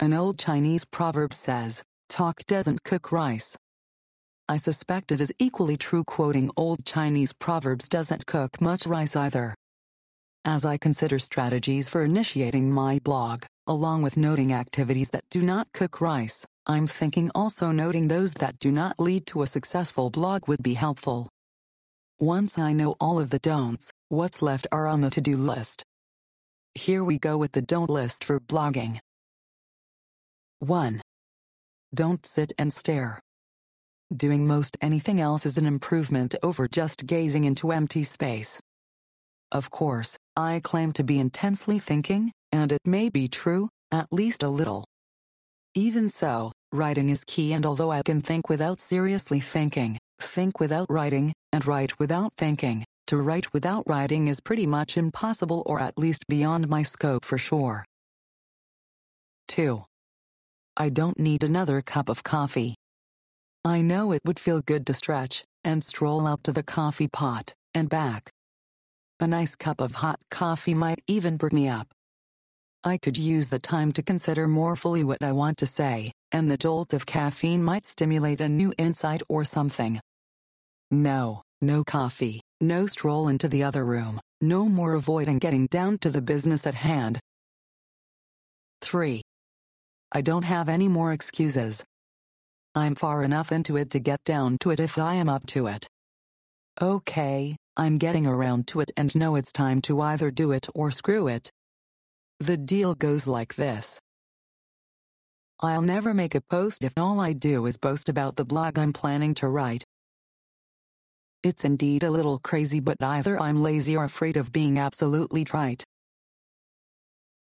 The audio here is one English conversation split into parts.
An old Chinese proverb says, talk doesn't cook rice. I suspect it is equally true quoting old Chinese proverbs doesn't cook much rice either. As I consider strategies for initiating my blog, along with noting activities that do not cook rice, I'm thinking also noting those that do not lead to a successful blog would be helpful. Once I know all of the don'ts, what's left are on the to-do list. Here we go with the don't list for blogging. 1. Don't sit and stare. Doing most anything else is an improvement over just gazing into empty space. Of course, I claim to be intensely thinking, and it may be true, at least a little. Even so, writing is key and although I can think without seriously thinking, think without writing, and write without thinking, to write without writing is pretty much impossible or at least beyond my scope for sure. 2. I don't need another cup of coffee. I know it would feel good to stretch and stroll out to the coffee pot and back. A nice cup of hot coffee might even bring me up. I could use the time to consider more fully what I want to say, and the jolt of caffeine might stimulate a new insight or something. No, no coffee, no stroll into the other room, no more avoiding getting down to the business at hand. 3. I don't have any more excuses. I'm far enough into it to get down to it if I am up to it. Okay, I'm getting around to it and know it's time to either do it or screw it. The deal goes like this. I'll never make a post if all I do is boast about the blog I'm planning to write. It's indeed a little crazy, but either I'm lazy or afraid of being absolutely trite.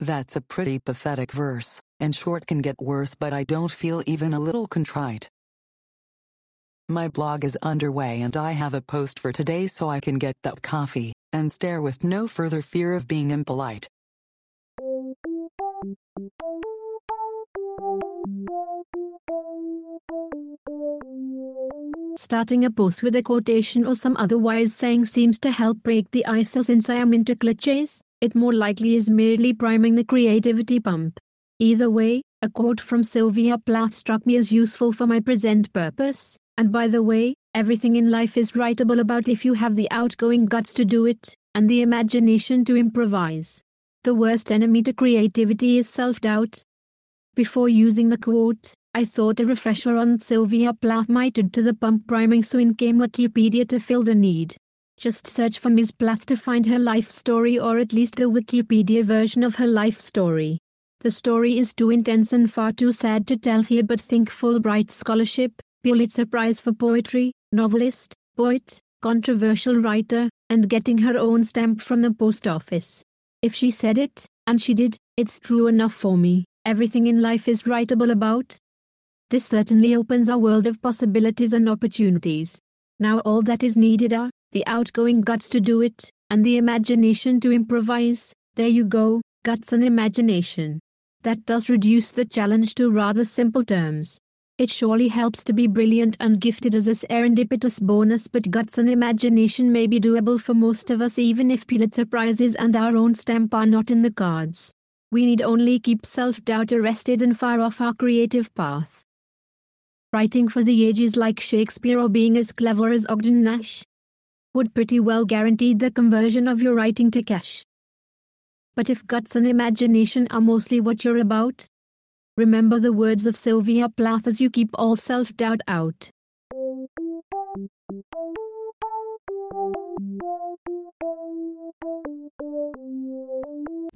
That's a pretty pathetic verse, and short can get worse, but I don't feel even a little contrite. My blog is underway and I have a post for today so I can get that coffee and stare with no further fear of being impolite. Starting a post with a quotation or some otherwise saying seems to help break the ice so since I am into cliches, it more likely is merely priming the creativity pump. Either way, a quote from Sylvia Plath struck me as useful for my present purpose, and by the way, everything in life is writable about if you have the outgoing guts to do it, and the imagination to improvise. The worst enemy to creativity is self-doubt. Before using the quote, I thought a refresher on Sylvia Plath might add to the pump priming so in came Wikipedia to fill the need. Just search for Ms. Plath to find her life story or at least the Wikipedia version of her life story. The story is too intense and far too sad to tell here but think Fulbright Scholarship, Pulitzer Prize for Poetry, novelist, poet, controversial writer, and getting her own stamp from the post office. If she said it, and she did, it's true enough for me. Everything in life is writable about. This certainly opens a world of possibilities and opportunities. Now all that is needed are the outgoing guts to do it, and the imagination to improvise. There you go, guts and imagination. That does reduce the challenge to rather simple terms. It surely helps to be brilliant and gifted as a serendipitous bonus, but guts and imagination may be doable for most of us even if Pulitzer Prizes and our own stamp are not in the cards. We need only keep self doubt arrested and fire off our creative path. Writing for the ages like Shakespeare or being as clever as Ogden Nash, would pretty well guarantee the conversion of your writing to cash. But if guts and imagination are mostly what you're about, remember the words of Sylvia Plath as you keep all self doubt out.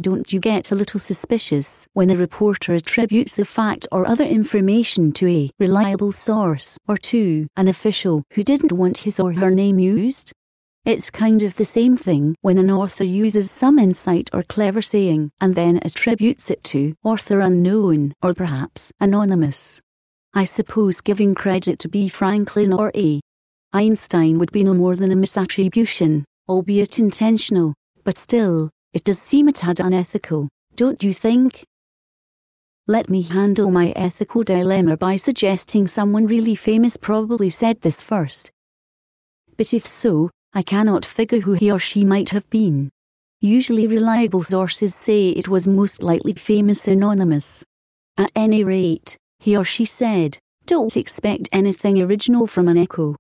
Don't you get a little suspicious when a reporter attributes a fact or other information to a reliable source or to an official who didn't want his or her name used? It's kind of the same thing when an author uses some insight or clever saying and then attributes it to author unknown or perhaps anonymous. I suppose giving credit to B. Franklin or A. Einstein would be no more than a misattribution, albeit intentional, but still, it does seem a tad unethical, don't you think? Let me handle my ethical dilemma by suggesting someone really famous probably said this first. But if so, I cannot figure who he or she might have been. Usually reliable sources say it was most likely famous anonymous. At any rate, he or she said, don't expect anything original from an echo.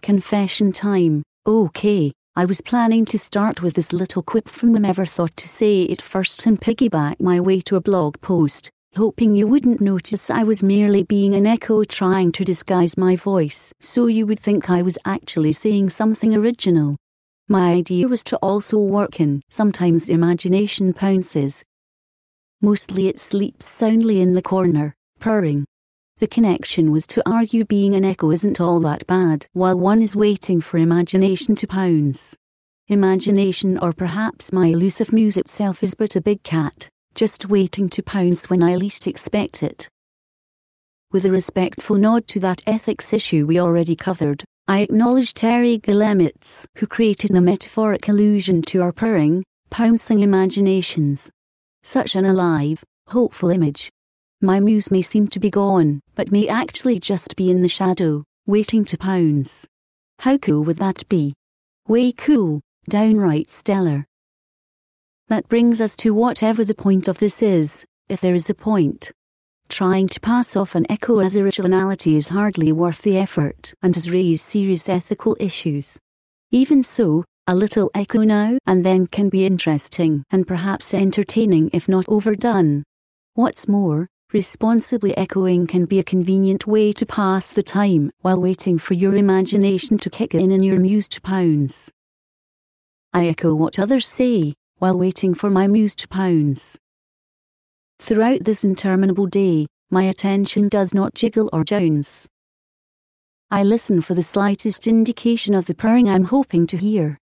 Confession time. Okay, I was planning to start with this little quip from them ever thought to say it first and piggyback my way to a blog post, hoping you wouldn't notice I was merely being an echo trying to disguise my voice so you would think I was actually saying something original. My idea was to also work in, sometimes imagination pounces. Mostly it sleeps soundly in the corner, purring. The connection was to argue being an echo isn't all that bad while one is waiting for imagination to pounce. Imagination or perhaps my elusive muse itself is but a big cat, just waiting to pounce when I least expect it. With a respectful nod to that ethics issue we already covered, I acknowledge Terri Guillemets, who created the metaphoric allusion to our purring, pouncing imaginations. Such an alive, hopeful image. My muse may seem to be gone, but may actually just be in the shadow, waiting to pounce. How cool would that be? Way cool, downright stellar. That brings us to whatever the point of this is, if there is a point. Trying to pass off an echo as originality is hardly worth the effort and has raised serious ethical issues. Even so, a little echo now and then can be interesting and perhaps entertaining if not overdone. What's more, responsibly echoing can be a convenient way to pass the time while waiting for your imagination to kick in and your muse to pounce. I echo what others say while waiting for my muse to pounce. Throughout this interminable day, my attention does not jiggle or jounce. I listen for the slightest indication of the purring I'm hoping to hear.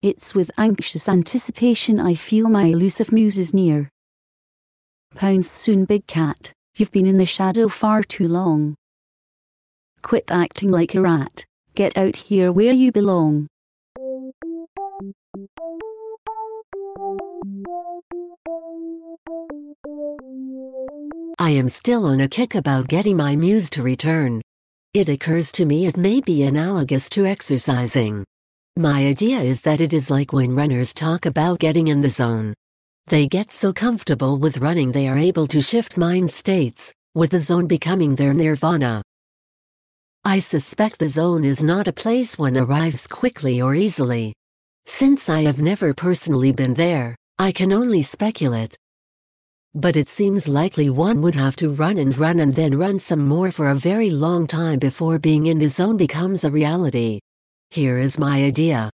It's with anxious anticipation I feel my elusive muse is near. Pounce soon, big cat, you've been in the shadow far too long. Quit acting like a rat, get out here where you belong. I am still on a kick about getting my muse to return. It occurs to me it may be analogous to exercising. My idea is that it is like when runners talk about getting in the zone. They get so comfortable with running they are able to shift mind states, with the zone becoming their nirvana. I suspect the zone is not a place one arrives quickly or easily. Since I have never personally been there, I can only speculate. But it seems likely one would have to run and run and then run some more for a very long time before being in the zone becomes a reality. Here is my idea.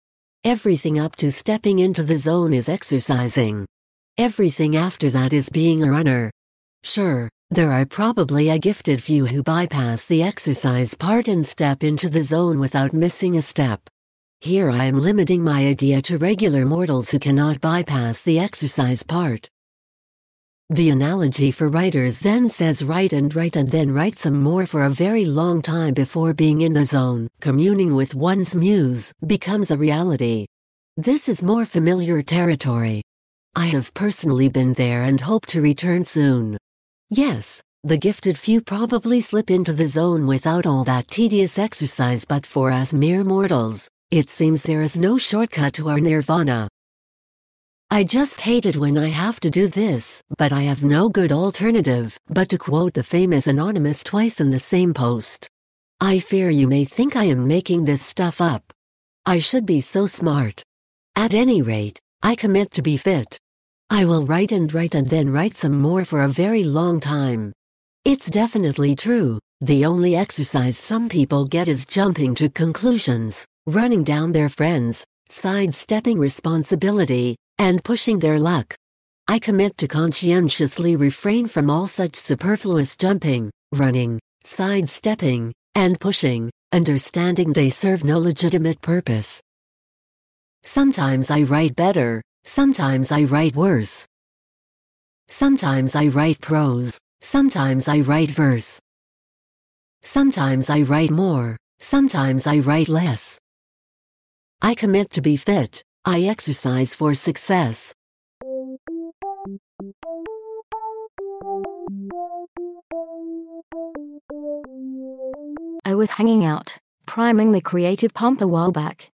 Everything up to stepping into the zone is exercising. Everything after that is being a runner. Sure, there are probably a gifted few who bypass the exercise part and step into the zone without missing a step. Here I am limiting my idea to regular mortals who cannot bypass the exercise part. The analogy for writers then says write and write and then write some more for a very long time before being in the zone, communing with one's muse, becomes a reality. This is more familiar territory. I have personally been there and hope to return soon. Yes, the gifted few probably slip into the zone without all that tedious exercise but for us mere mortals, it seems there is no shortcut to our nirvana. I just hate it when I have to do this, but I have no good alternative but to quote the famous Anonymous twice in the same post. I fear you may think I am making this stuff up. I should be so smart. At any rate, I commit to be fit. I will write and write and then write some more for a very long time. It's definitely true, the only exercise some people get is jumping to conclusions, running down their friends, sidestepping responsibility, and pushing their luck. I commit to conscientiously refrain from all such superfluous jumping, running, sidestepping, and pushing, understanding they serve no legitimate purpose. Sometimes I write better, sometimes I write worse. Sometimes I write prose, sometimes I write verse. Sometimes I write more, sometimes I write less. I commit to be fit, I exercise for success. I was hanging out, priming the creative pump a while back.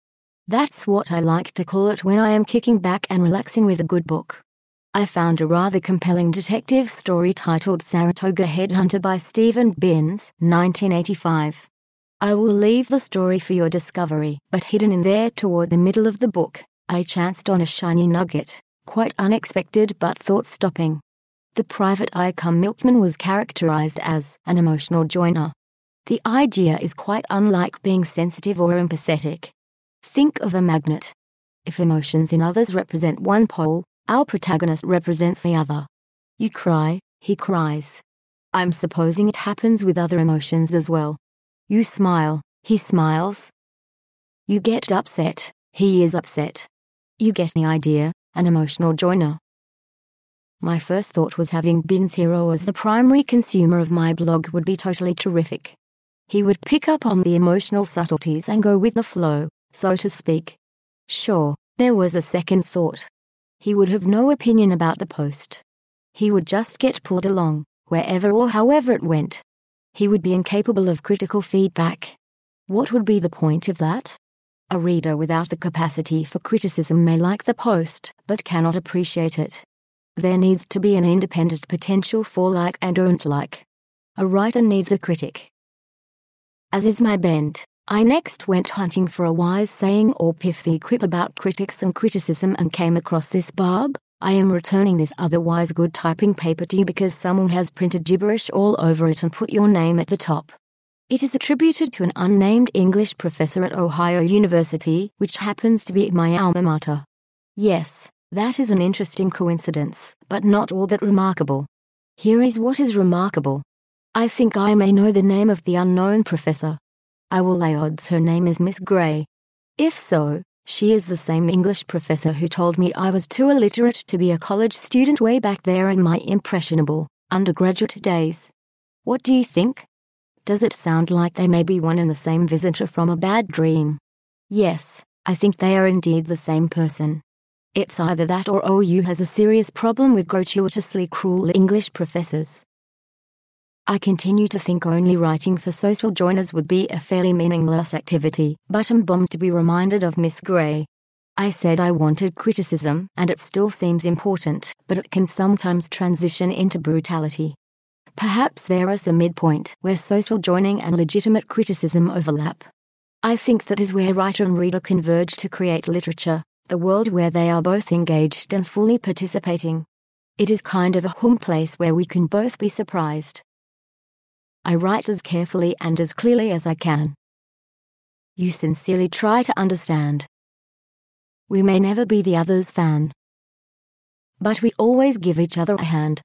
That's what I like to call it when I am kicking back and relaxing with a good book. I found a rather compelling detective story titled Saratoga Headhunter by Stephen Dobyns, 1985. I will leave the story for your discovery, but hidden in there toward the middle of the book, I chanced on a shiny nugget, quite unexpected but thought stopping. The private eye cum milkman was characterized as an emotional joiner. The idea is quite unlike being sensitive or empathetic. Think of a magnet. If emotions in others represent one pole, our protagonist represents the other. You cry, he cries. I'm supposing it happens with other emotions as well. You smile, he smiles. You get upset, he is upset. You get the idea, an emotional joiner. My first thought was having Dobyns Hero as the primary consumer of my blog would be totally terrific. He would pick up on the emotional subtleties and go with the flow, so to speak. Sure, there was a second thought. He would have no opinion about the post. He would just get pulled along, wherever or however it went. He would be incapable of critical feedback. What would be the point of that? A reader without the capacity for criticism may like the post, but cannot appreciate it. There needs to be an independent potential for like and don't like. A writer needs a critic. As is my bent, I next went hunting for a wise saying or pithy quip about critics and criticism and came across this barb. I am returning this otherwise good typing paper to you because someone has printed gibberish all over it and put your name at the top. It is attributed to an unnamed English professor at Ohio University, which happens to be my alma mater. Yes, that is an interesting coincidence, but not all that remarkable. Here is what is remarkable. I think I may know the name of the unknown professor. I will lay odds her name is Miss Gray. If so, she is the same English professor who told me I was too illiterate to be a college student way back there in my impressionable, undergraduate days. What do you think? Does it sound like they may be one and the same visitor from a bad dream? Yes, I think they are indeed the same person. It's either that or oh, OU has a serious problem with gratuitously cruel English professors. I continue to think only writing for social joiners would be a fairly meaningless activity, but I'm bummed to be reminded of Miss Gray. I said I wanted criticism, and it still seems important, but it can sometimes transition into brutality. Perhaps there is a midpoint where social joining and legitimate criticism overlap. I think that is where writer and reader converge to create literature, the world where they are both engaged and fully participating. It is kind of a home place where we can both be surprised. I write as carefully and as clearly as I can. You sincerely try to understand. We may never be the other's fan, but we always give each other a hand.